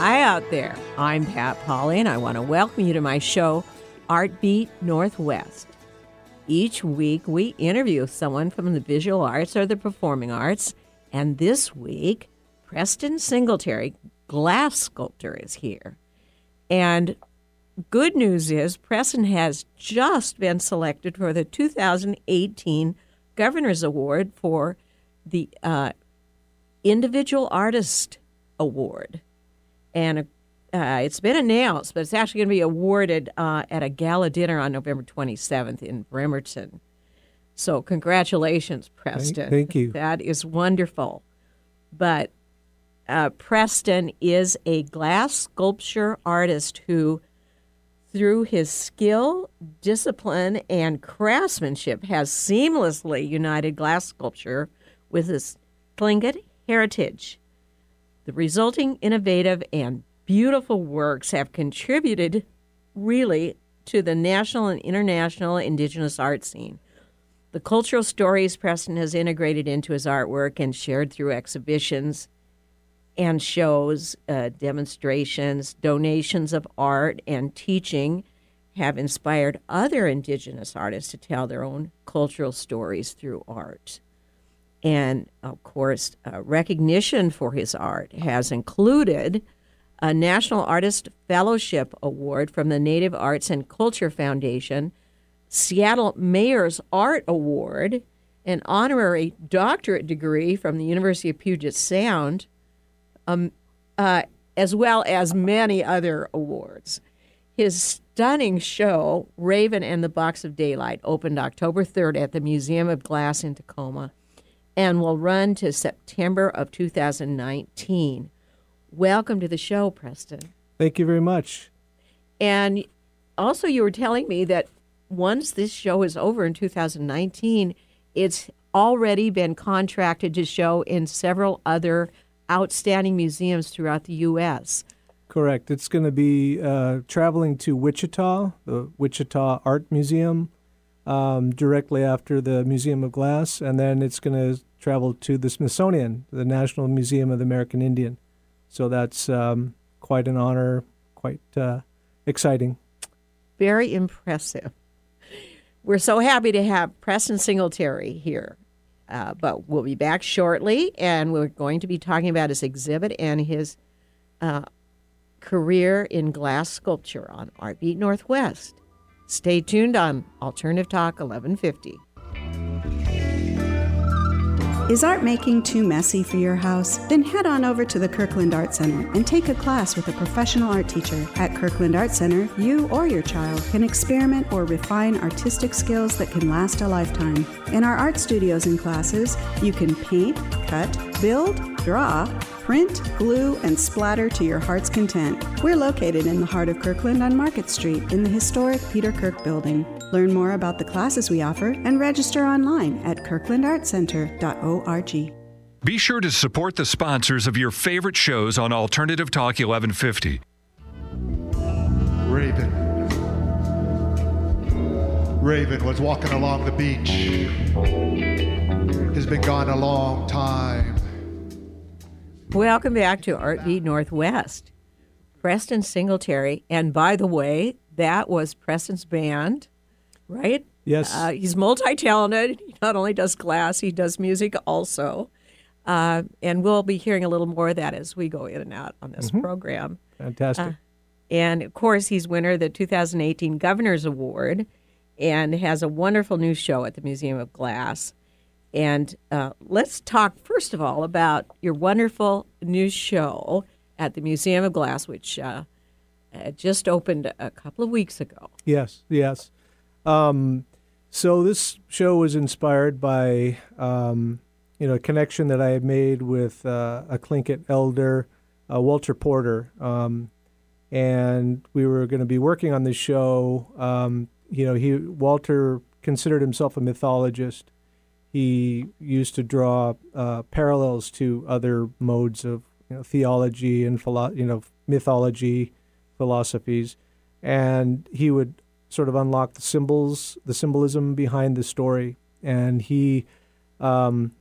Hi out there. I'm Pat Polly, and I want to welcome you to my show, Art Beat Northwest. Each week, we interview someone from the visual arts or the performing arts, and this week, Preston Singletary, glass sculptor, is here. And good news is, Preston has just been selected for the 2018 Governor's Award for the uh, Individual Artist Award. And uh, it's been announced, but it's actually going to be awarded uh, at a gala dinner on November 27th in Bremerton. So, congratulations, Preston. Thank, thank you. That is wonderful. But uh, Preston is a glass sculpture artist who, through his skill, discipline, and craftsmanship, has seamlessly united glass sculpture with his Tlingit heritage. The resulting innovative and beautiful works have contributed really to the national and international indigenous art scene. The cultural stories Preston has integrated into his artwork and shared through exhibitions and shows, uh, demonstrations, donations of art, and teaching have inspired other indigenous artists to tell their own cultural stories through art. And of course, uh, recognition for his art has included a National Artist Fellowship Award from the Native Arts and Culture Foundation, Seattle Mayor's Art Award, an honorary doctorate degree from the University of Puget Sound, um, uh, as well as many other awards. His stunning show, Raven and the Box of Daylight, opened October 3rd at the Museum of Glass in Tacoma and will run to September of 2019. Welcome to the show, Preston. Thank you very much. And also, you were telling me that once this show is over in 2019, it's already been contracted to show in several other outstanding museums throughout the U.S. Correct. It's going to be uh, traveling to Wichita, the Wichita Art Museum, um, directly after the Museum of Glass, and then it's going to travel to the Smithsonian, the National Museum of the American Indian. So that's um, quite an honor, quite uh, exciting. Very impressive. We're so happy to have Preston Singletary here. Uh, but we'll be back shortly, and we're going to be talking about his exhibit and his uh, career in glass sculpture on Artbeat Northwest. Stay tuned on Alternative Talk 1150. Is art making too messy for your house? Then head on over to the Kirkland Art Center and take a class with a professional art teacher. At Kirkland Art Center, you or your child can experiment or refine artistic skills that can last a lifetime. In our art studios and classes, you can paint, cut, build, draw, print, glue, and splatter to your heart's content. We're located in the heart of Kirkland on Market Street in the historic Peter Kirk building. Learn more about the classes we offer and register online at kirklandartcenter.org. Be sure to support the sponsors of your favorite shows on Alternative Talk 1150. Raven. Raven was walking along the beach. He's been gone a long time. Welcome back to Art Beat Northwest. Preston Singletary, and by the way, that was Preston's band, right? Yes. Uh, he's multi talented. He not only does glass, he does music also. Uh, and we'll be hearing a little more of that as we go in and out on this program. Fantastic. Uh, and of course, he's winner of the 2018 Governor's Award and has a wonderful new show at the Museum of Glass. And uh, let's talk, first of all, about your wonderful new show at the Museum of Glass, which uh, just opened a couple of weeks ago. Yes, yes. Um, so this show was inspired by um, you know a connection that I had made with uh, a Tlingit elder, uh, Walter Porter, um, and we were going to be working on this show. Um, you know, he Walter considered himself a mythologist. He used to draw uh, parallels to other modes of you know, theology and philo- you know mythology philosophies, and he would sort of unlock the symbols, the symbolism behind the story. And he um,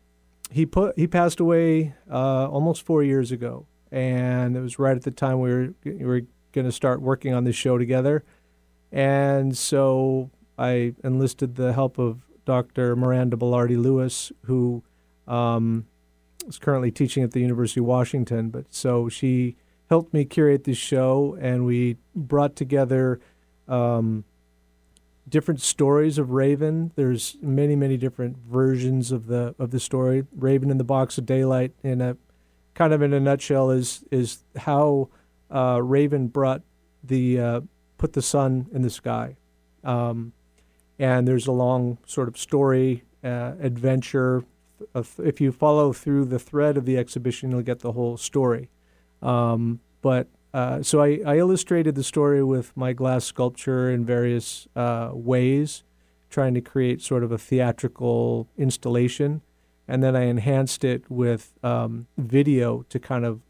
he put he passed away uh, almost four years ago, and it was right at the time we were we were going to start working on this show together, and so I enlisted the help of Dr. Miranda Belarde Lewis, who um, is currently teaching at the University of Washington. But so she helped me curate this show, and we brought together um, different stories of Raven. There's many, many different versions of the of the story. Raven in the Box of Daylight, in a kind of in a nutshell, is is how uh, Raven brought the uh, put the sun in the sky. Um, and there's a long sort of story uh, adventure. If you follow through the thread of the exhibition, you'll get the whole story. Um, but uh, so I, I, illustrated the story with my glass sculpture in various uh, ways, trying to create sort of a theatrical installation, and then I enhanced it with um, video to kind of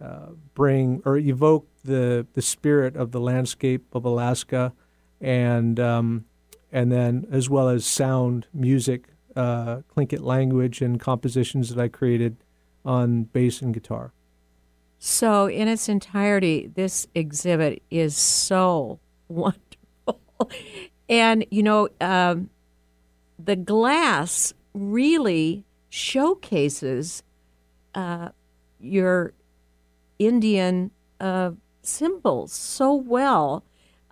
uh, bring or evoke the the spirit of the landscape of Alaska, and um, and then as well as sound, music, uh, Tlingit language, and compositions that I created on bass and guitar. So, in its entirety, this exhibit is so wonderful. and, you know, um, the glass really showcases uh, your Indian uh, symbols so well.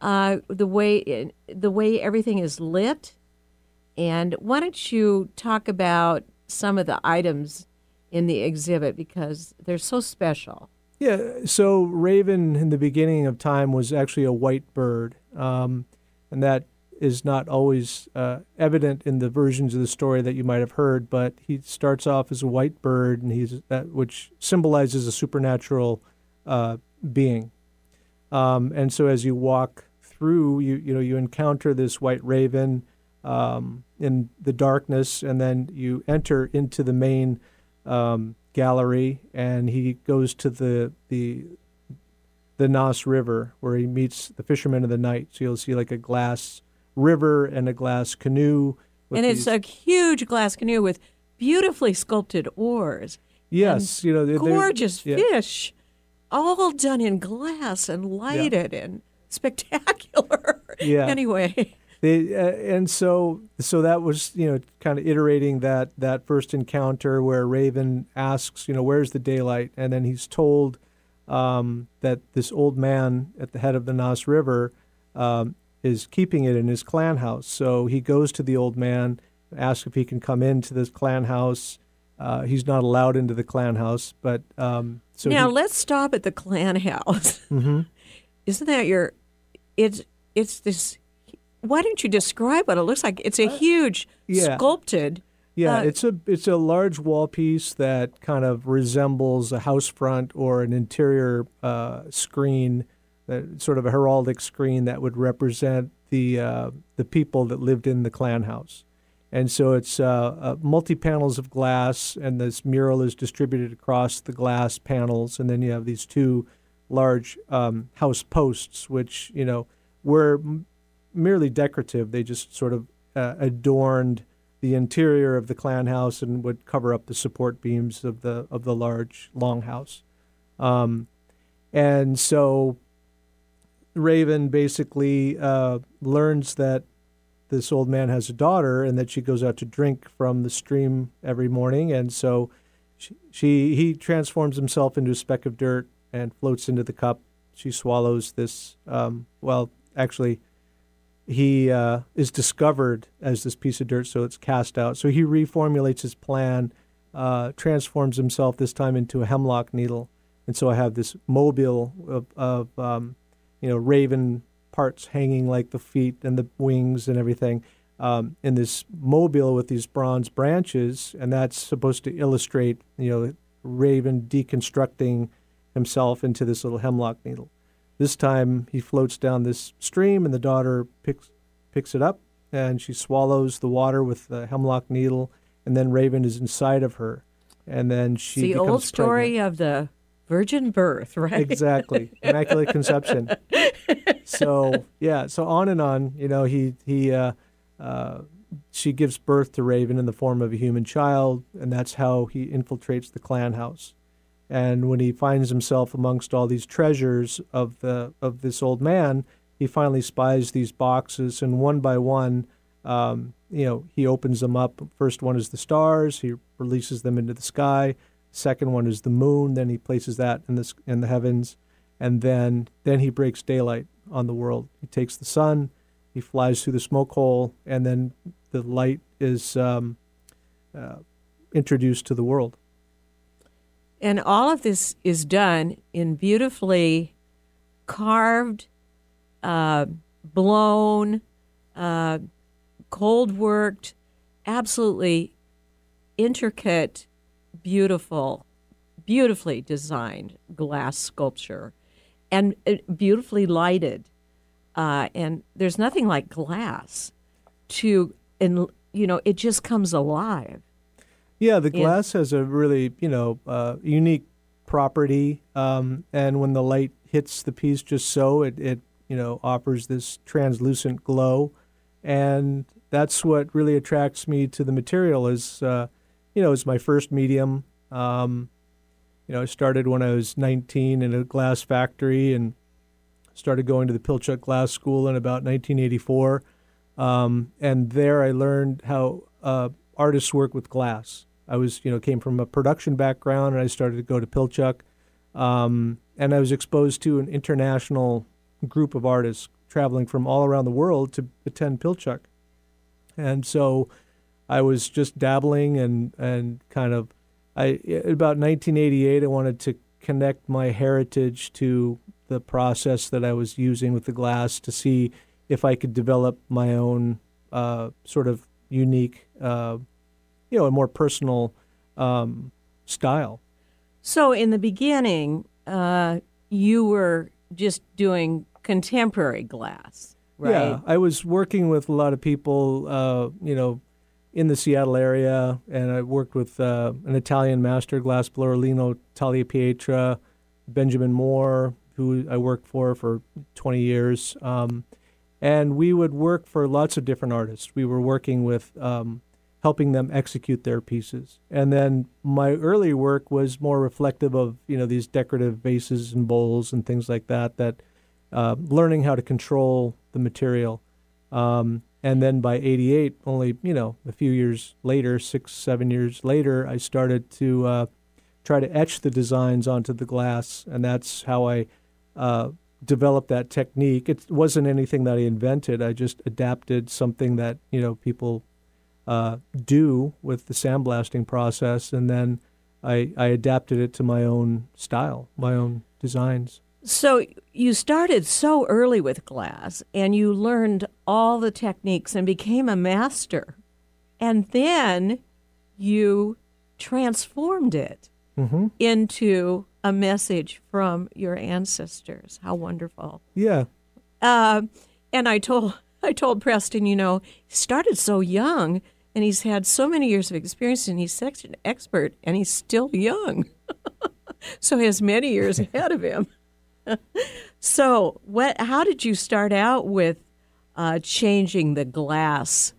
Uh, the way the way everything is lit, and why don't you talk about some of the items in the exhibit because they're so special? Yeah, so Raven in the beginning of time was actually a white bird, um, and that is not always uh, evident in the versions of the story that you might have heard. But he starts off as a white bird, and he's that which symbolizes a supernatural uh, being. Um, and so as you walk through, you you know you encounter this white raven um, in the darkness, and then you enter into the main um, gallery, and he goes to the the the Nass River where he meets the fishermen of the night. So you'll see like a glass river and a glass canoe. And it's a huge glass canoe with beautifully sculpted oars. Yes, you know, gorgeous yeah. fish, all done in glass and lighted yeah. and spectacular. Yeah. anyway. They, uh, and so so that was you know kind of iterating that that first encounter where Raven asks you know where's the daylight and then he's told um, that this old man at the head of the Nass River um, is keeping it in his clan house. So he goes to the old man, asks if he can come into this clan house. Uh, he's not allowed into the clan house, but um, so now he, let's stop at the clan house. Mm-hmm. Isn't that your? It's it's this why don't you describe what it looks like? It's a huge yeah. sculpted. Yeah, uh, it's a it's a large wall piece that kind of resembles a house front or an interior uh, screen, that sort of a heraldic screen that would represent the uh, the people that lived in the clan house. And so it's uh, uh, multi panels of glass, and this mural is distributed across the glass panels, and then you have these two large um, house posts, which you know were merely decorative. They just sort of uh, adorned the interior of the clan house and would cover up the support beams of the of the large longhouse. Um, and so Raven basically uh, learns that this old man has a daughter and that she goes out to drink from the stream every morning. And so she, she he transforms himself into a speck of dirt and floats into the cup. She swallows this. Um, well, actually, he uh, is discovered as this piece of dirt, so it's cast out. So he reformulates his plan, uh, transforms himself this time into a hemlock needle, and so I have this mobile of, of um, you know raven parts hanging like the feet and the wings and everything um, in this mobile with these bronze branches, and that's supposed to illustrate you know raven deconstructing himself into this little hemlock needle. This time he floats down this stream, and the daughter picks picks it up, and she swallows the water with the hemlock needle, and then Raven is inside of her, and then she it's the old story pregnant. of the virgin birth, right? Exactly, immaculate conception. so yeah, so on and on. You know, he he. Uh, uh, she gives birth to Raven in the form of a human child, and that's how he infiltrates the clan house. And when he finds himself amongst all these treasures of the of this old man, he finally spies these boxes, and one by one, um, you know, he opens them up. First one is the stars. He releases them into the sky. Second one is the moon. Then he places that in the in the heavens, and then then he breaks daylight on the world. He takes the sun. He flies through the smoke hole, and then the light is um, uh, introduced to the world. And all of this is done in beautifully carved, uh, blown, uh, cold worked, absolutely intricate, beautiful, beautifully designed glass sculpture and uh, beautifully lighted. Uh, and there's nothing like glass to, and you know, it just comes alive. Yeah, the glass has a really, you know, uh, unique property, um, and when the light hits the piece just so, it, it, you know, offers this translucent glow, and that's what really attracts me to the material. Is, uh, you know, it's my first medium. Um, you know, I started when I was 19 in a glass factory and started going to the Pilchuck Glass School in about 1984. Um, and there I learned how uh, artists work with glass. I was, you know, came from a production background, and I started to go to Pilchuck, um, and I was exposed to an international group of artists traveling from all around the world to attend Pilchuck, and so I was just dabbling and and kind of, I about 1988, I wanted to connect my heritage to the process that I was using with the glass to see if I could develop my own uh, sort of unique. Uh, you know, a more personal um, style. So in the beginning, uh, you were just doing contemporary glass, right? Yeah, I was working with a lot of people, uh, you know, in the Seattle area, and I worked with uh, an Italian master glassblower, Lino Tagliapietra, Benjamin Moore, who I worked for for 20 years. Um, and we would work for lots of different artists. We were working with um, helping them execute their pieces. And then my early work was more reflective of you know these decorative vases and bowls and things like that. That uh, learning how to control the material. Um, and then by '88, only you know a few years later, six seven years later, I started to uh, try to etch the designs onto the glass, and that's how I. Uh, developed that technique. It wasn't anything that I invented. I just adapted something that you know people uh, do with the sandblasting process, and then I, I adapted it to my own style, my own designs. So you started so early with glass, and you learned all the techniques and became a master, and then you transformed it mm-hmm. into a message from your ancestors. How wonderful! Yeah. Uh, and I told I told Preston, you know, he started so young and he's had so many years of experience and he's such an expert and he's still young so he has many years ahead of him so what how did you start out with uh, changing the glass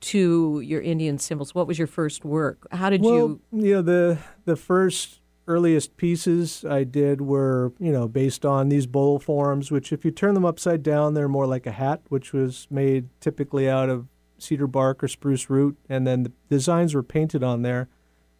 to your indian symbols what was your first work how did well, you Yeah, the the first earliest pieces i did were you know based on these bowl forms which if you turn them upside down they're more like a hat which was made typically out of cedar bark or spruce root, and then the designs were painted on there.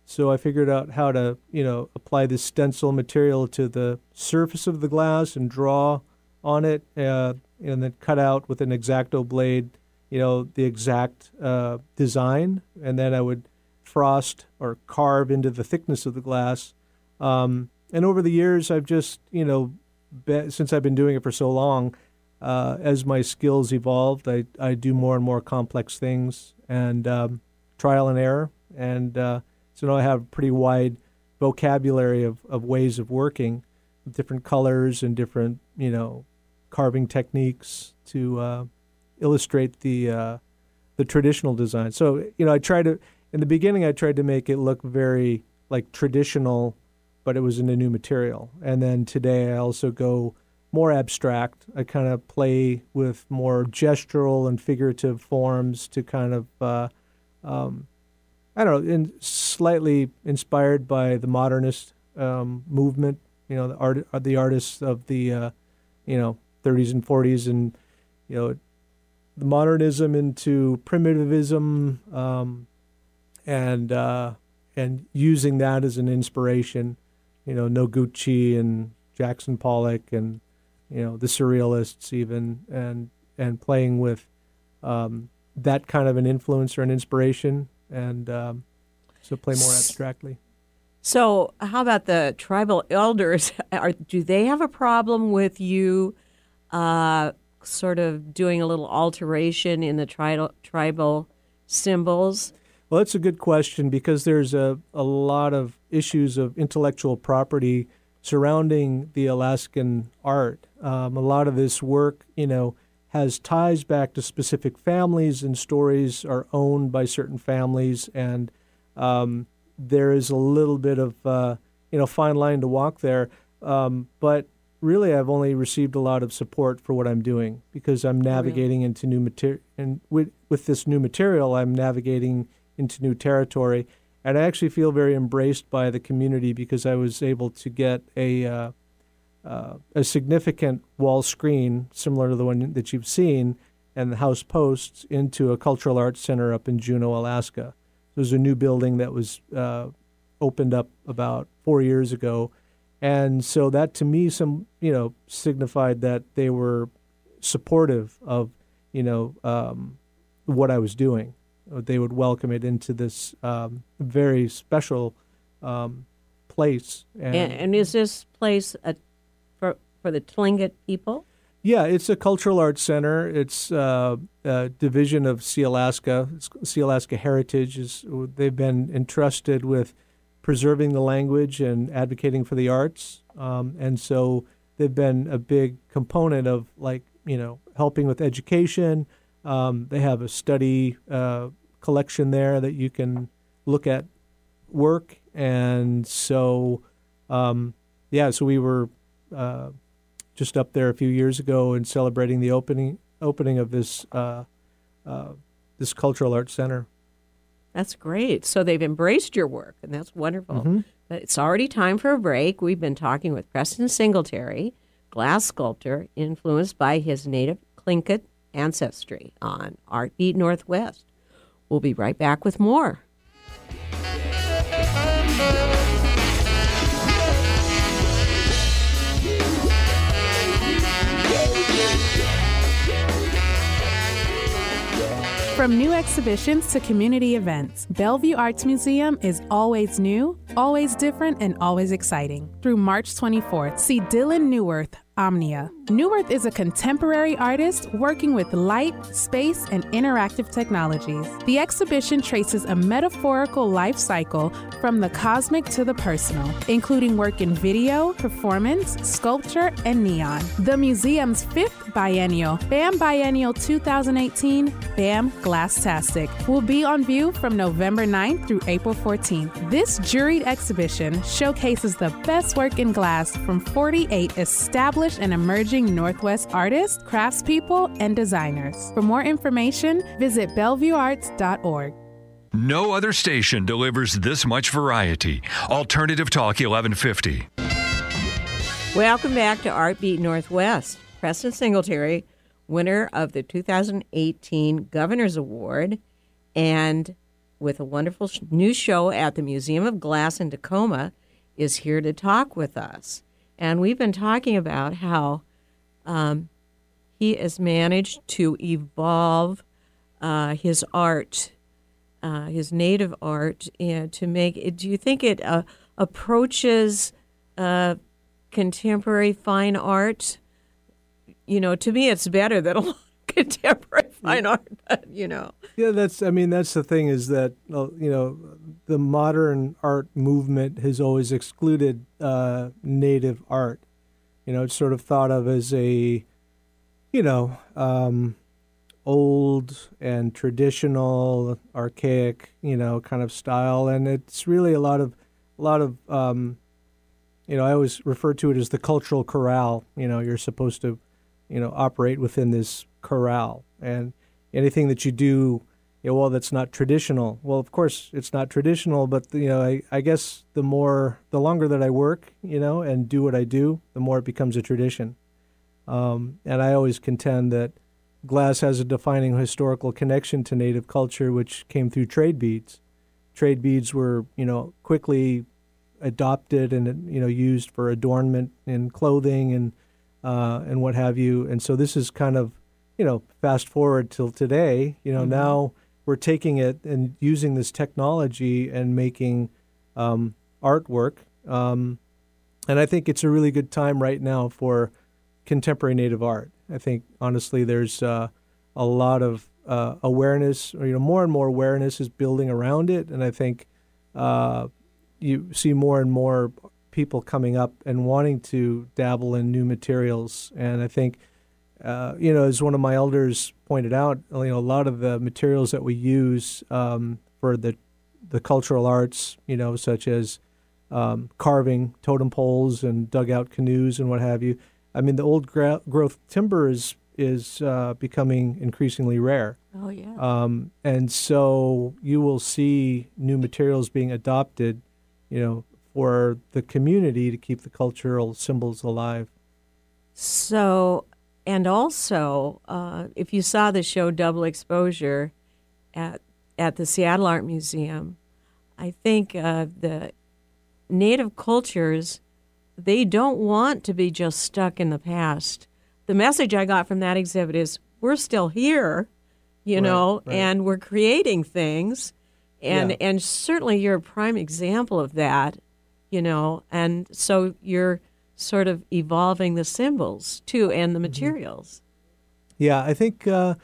So I figured out how to, you know, apply this stencil material to the surface of the glass and draw on it, uh, and then cut out with an exacto blade, you know, the exact uh, design, and then I would frost or carve into the thickness of the glass. Um, and over the years, I've just, you know, been, since I've been doing it for so long, uh, as my skills evolved, I, I do more and more complex things and um, trial and error. And uh, so now I have a pretty wide vocabulary of, of ways of working, different colors and different, you know, carving techniques to uh, illustrate the uh, the traditional design. So you know, I tried to in the beginning I tried to make it look very like traditional, but it was in a new material. And then today I also go more abstract. I kind of play with more gestural and figurative forms to kind of, uh, um, I don't know, in, slightly inspired by the modernist um, movement. You know, the art, uh, the artists of the, uh, you know, 30s and 40s, and you know, the modernism into primitivism, um, and uh, and using that as an inspiration. You know, Noguchi and Jackson Pollock, and you know, the surrealists even, and and playing with um, that kind of an influence or an inspiration, and um, so play more abstractly. So, how about the tribal elders? Are, do they have a problem with you uh, sort of doing a little alteration in the tri- tribal symbols? Well, that's a good question because there's a, a lot of issues of intellectual property surrounding the Alaskan art. Um, a lot of this work, you know, has ties back to specific families, and stories are owned by certain families, and um, there is a little bit of uh, you know fine line to walk there. Um, but really, I've only received a lot of support for what I'm doing because I'm navigating really? into new material, and with with this new material, I'm navigating into new territory. And I actually feel very embraced by the community because I was able to get a uh, uh, a significant wall screen similar to the one that you've seen and the house posts into a cultural arts center up in Juneau, Alaska. There's a new building that was uh, opened up about four years ago, and so that to me, some you know, signified that they were supportive of you know um, what I was doing. They would welcome it into this um, very special um, place. And, and, and, is this place a, for for the Tlingit people? Yeah, it's a cultural arts center. It's uh, a division of Sealaska. Sea Alaska Heritage is they've been entrusted with preserving the language and advocating for the arts, um, and so they've been a big component of like you know helping with education. Um, they have a study uh, collection there that you can look at work, and so um, yeah, so we were. Uh, just up there a few years ago and celebrating the opening opening of this uh, uh, this cultural arts center. That's great. So they've embraced your work, and that's wonderful. Mm-hmm. But it's already time for a break. We've been talking with Preston Singletary, glass sculptor influenced by his native Tlingit ancestry on Artbeat Northwest. We'll be right back with more. From new exhibitions to community events, Bellevue Arts Museum is always new, always different, and always exciting. Through March 24th, see Dylan Neuwirth Omnia. Neuwirth is a contemporary artist working with light, space, and interactive technologies. The exhibition traces a metaphorical life cycle from the cosmic to the personal, including work in video, performance, sculpture, and neon. The museum's fifth biennial, BAM Biennial 2018, BAM Glasstastic, will be on view from November 9th through April 14th. This juried exhibition showcases the best work in glass from 48 established established and emerging Northwest artists, craftspeople, and designers. For more information, visit BellevueArts.org. No other station delivers this much variety. Alternative Talk 1150. Welcome back to Artbeat Northwest. Preston Singletary, winner of the 2018 Governor's Award, and with a wonderful new show at the Museum of Glass in Tacoma, is here to talk with us. And we've been talking about how um, he has managed to evolve uh, his art, uh, his native art, and to make it. Do you think it uh, approaches uh, contemporary fine art? You know, to me, it's better than a lot of contemporary fine art, but, you know. Yeah, that's. I mean, that's the thing is that uh, you know the modern art movement has always excluded uh, native art. You know, it's sort of thought of as a, you know, um, old and traditional, archaic, you know, kind of style, and it's really a lot of, a lot of, um, you know, I always refer to it as the cultural corral. You know, you're supposed to, you know, operate within this corral, and anything that you do you know, well, that's not traditional. Well, of course, it's not traditional, but you know, I, I guess the more, the longer that I work, you know, and do what I do, the more it becomes a tradition. Um, and I always contend that glass has a defining historical connection to native culture, which came through trade beads. Trade beads were, you know, quickly adopted and you know used for adornment in clothing and uh, and what have you. And so this is kind of, you know, fast forward till today. You know, mm-hmm. now we're taking it and using this technology and making um, artwork. Um, and I think it's a really good time right now for contemporary native art. I think honestly, there's uh, a lot of uh, awareness, or you know, more and more awareness is building around it, and I think uh, you see more and more people coming up and wanting to dabble in new materials. And I think, uh, you know, as one of my elders pointed out, you know, a lot of the materials that we use um, for the the cultural arts, you know, such as um, carving totem poles and dugout canoes and what have you I mean, the old gra- growth timber is is uh, becoming increasingly rare. Oh yeah. Um, and so you will see new materials being adopted, you know, for the community to keep the cultural symbols alive. So, and also, uh, if you saw the show Double Exposure at at the Seattle Art Museum, I think uh, the native cultures they don't want to be just stuck in the past. The message I got from that exhibit is we're still here, you right, know, right. and we're creating things. And yeah. and certainly you're a prime example of that, you know. And so you're sort of evolving the symbols too and the mm-hmm. materials. Yeah, I think uh,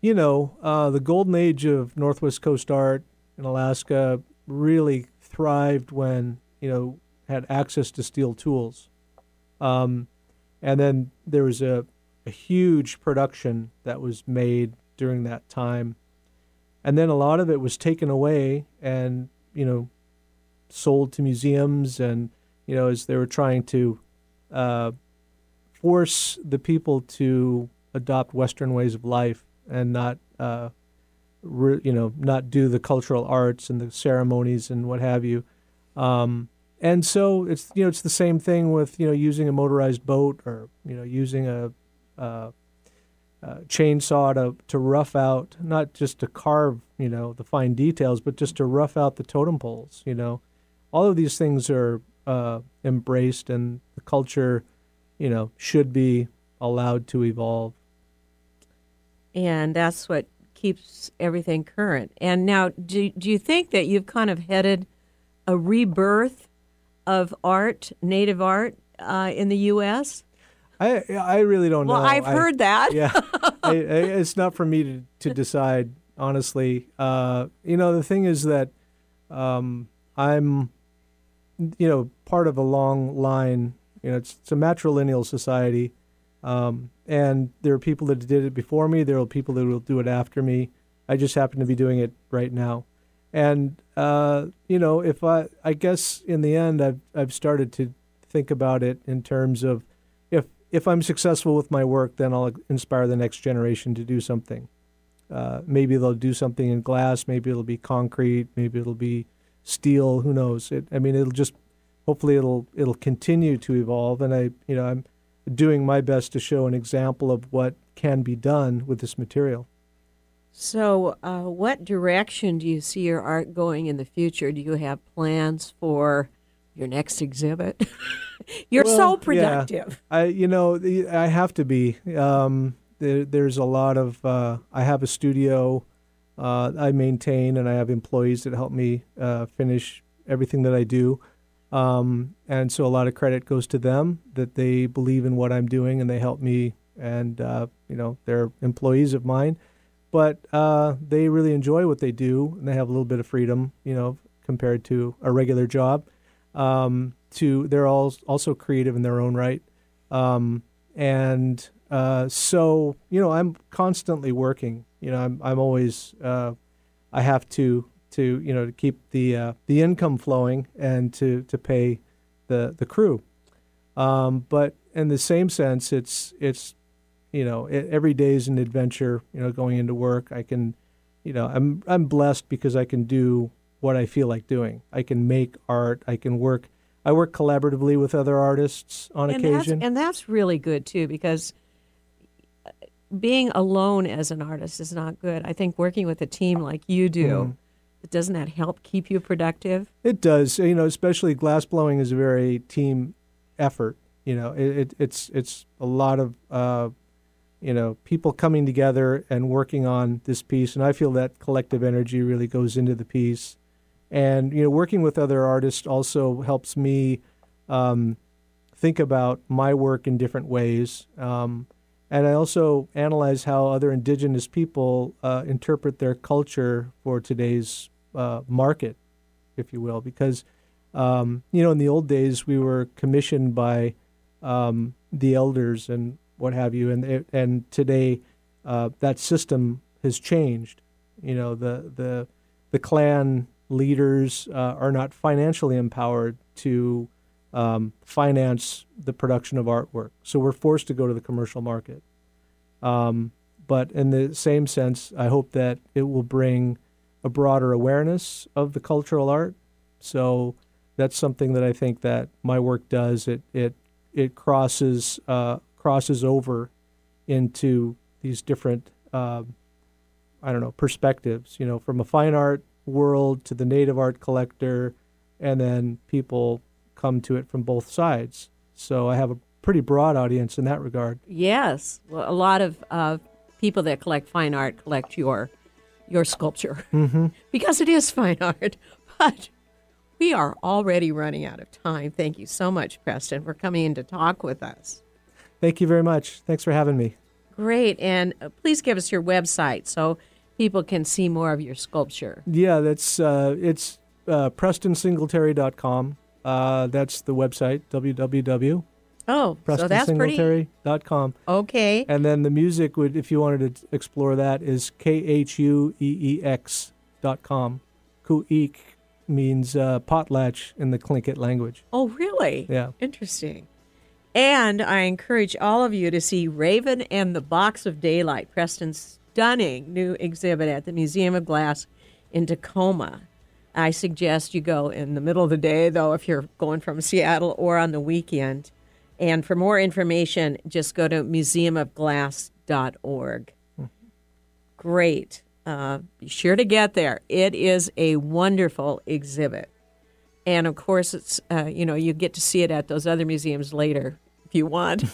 you know, uh, the golden age of Northwest Coast art in Alaska really thrived when, you know, had access to steel tools. Um, and then there was a, a huge production that was made during that time. And then a lot of it was taken away and, you know, sold to museums and, you know, as they were trying to uh, force the people to adopt Western ways of life and not, uh, re- you know, not do the cultural arts and the ceremonies and what have you. Um, and so it's you know it's the same thing with you know using a motorized boat or you know using a, a, a, chainsaw to to rough out not just to carve you know the fine details but just to rough out the totem poles you know all of these things are uh, embraced and culture you know should be allowed to evolve and that's what keeps everything current and now do, do you think that you've kind of headed a rebirth of art, native art, uh, in the U.S.? I I really don't well, know. Well, I've I, heard that. yeah, I, I, it's not for me to, to decide. Honestly, uh, you know, the thing is that um, I'm, you know, part of a long line. You know, it's, it's a matrilineal society, um, and there are people that did it before me. There are people that will do it after me. I just happen to be doing it right now. And uh, you know, if I, I guess in the end, I've I've started to think about it in terms of if if I'm successful with my work, then I'll inspire the next generation to do something. Uh, maybe they'll do something in glass. Maybe it'll be concrete. Maybe it'll be steel. Who knows? It, I mean, it'll just hopefully it'll it'll continue to evolve. And I, you know, I'm doing my best to show an example of what can be done with this material. So, uh, what direction do you see your art going in the future? Do you have plans for your next exhibit? You're well, so productive. Yeah. I, you know, I have to be. Um, there, there's a lot of. Uh, I have a studio. Uh, I maintain, and I have employees that help me uh, finish everything that I do. Um, and so a lot of credit goes to them that they believe in what I'm doing and they help me. And uh, you know, they're employees of mine but uh, they really enjoy what they do and they have a little bit of freedom, you know, compared to a regular job. Um, to they're all also creative in their own right, um, and uh, so you know I'm constantly working. You know I'm I'm always uh, I have to to you know to keep the uh, the income flowing and to to pay the the crew. Um, but in the same sense, it's it's you know, it, every day is an adventure. You know, going into work, I can, you know, I'm I'm blessed because I can do what I feel like doing. I can make art. I can work. I work collaboratively with other artists on and occasion. That's, and that's really good too because being alone as an artist is not good. I think working with a team like you do, Mm-hmm. Doesn't that help keep you productive? It does, you know, especially glass blowing is a very team effort. You know, it, it it's it's a lot of uh, you know people coming together and working on this piece, and I feel that collective energy really goes into the piece. And you know, working with other artists also helps me um, think about my work in different ways. Um, and I also analyze how other indigenous people uh, interpret their culture for today's uh, market, if you will, because um, you know in the old days we were commissioned by um, the elders and what have you, and and today uh, that system has changed. You know the the the clan leaders uh, are not financially empowered to um, finance the production of artwork, so we're forced to go to the commercial market. Um, but in the same sense, I hope that it will bring a broader awareness of the cultural art. So that's something that I think that my work does. It it it crosses uh, crosses over into these different um, I don't know perspectives. You know, from a fine art world to the native art collector, and then people come to it from both sides. So I have a pretty broad audience in that regard. Yes, well, a lot of uh, people that collect fine art collect your your sculpture Mm-hmm. because it is fine art. But we are already running out of time. Thank you so much, Preston, for coming in to talk with us. Thank you very much. Thanks for having me. Great, and uh, please give us your website so people can see more of your sculpture. Yeah, that's uh, it's uh, PrestonSingletary.com. Uh, that's the website www. Oh, so that's pretty PrestonSingletary.com. okay. And then the music would, if you wanted to explore that, is k h u e e x dot com. Khu.éex' means uh, potlatch in the Tlingit language. Oh, really? Yeah. Interesting. And I encourage all of you to see Raven and the Box of Daylight, Preston's stunning new exhibit at the Museum of Glass in Tacoma. I suggest you go in the middle of the day, though, if you're going from Seattle or on the weekend. And for more information, just go to museumofglass.org. Great. Uh, be sure to get there. It is a wonderful exhibit. And of course, it's uh, you know you get to see it at those other museums later if you want.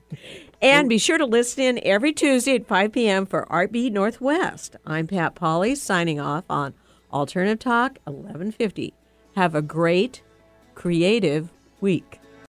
and be sure to listen in every Tuesday at 5 p.m. for Artbeat Northwest. I'm Pat Polly signing off on Alternative Talk 1150. Have a great creative week.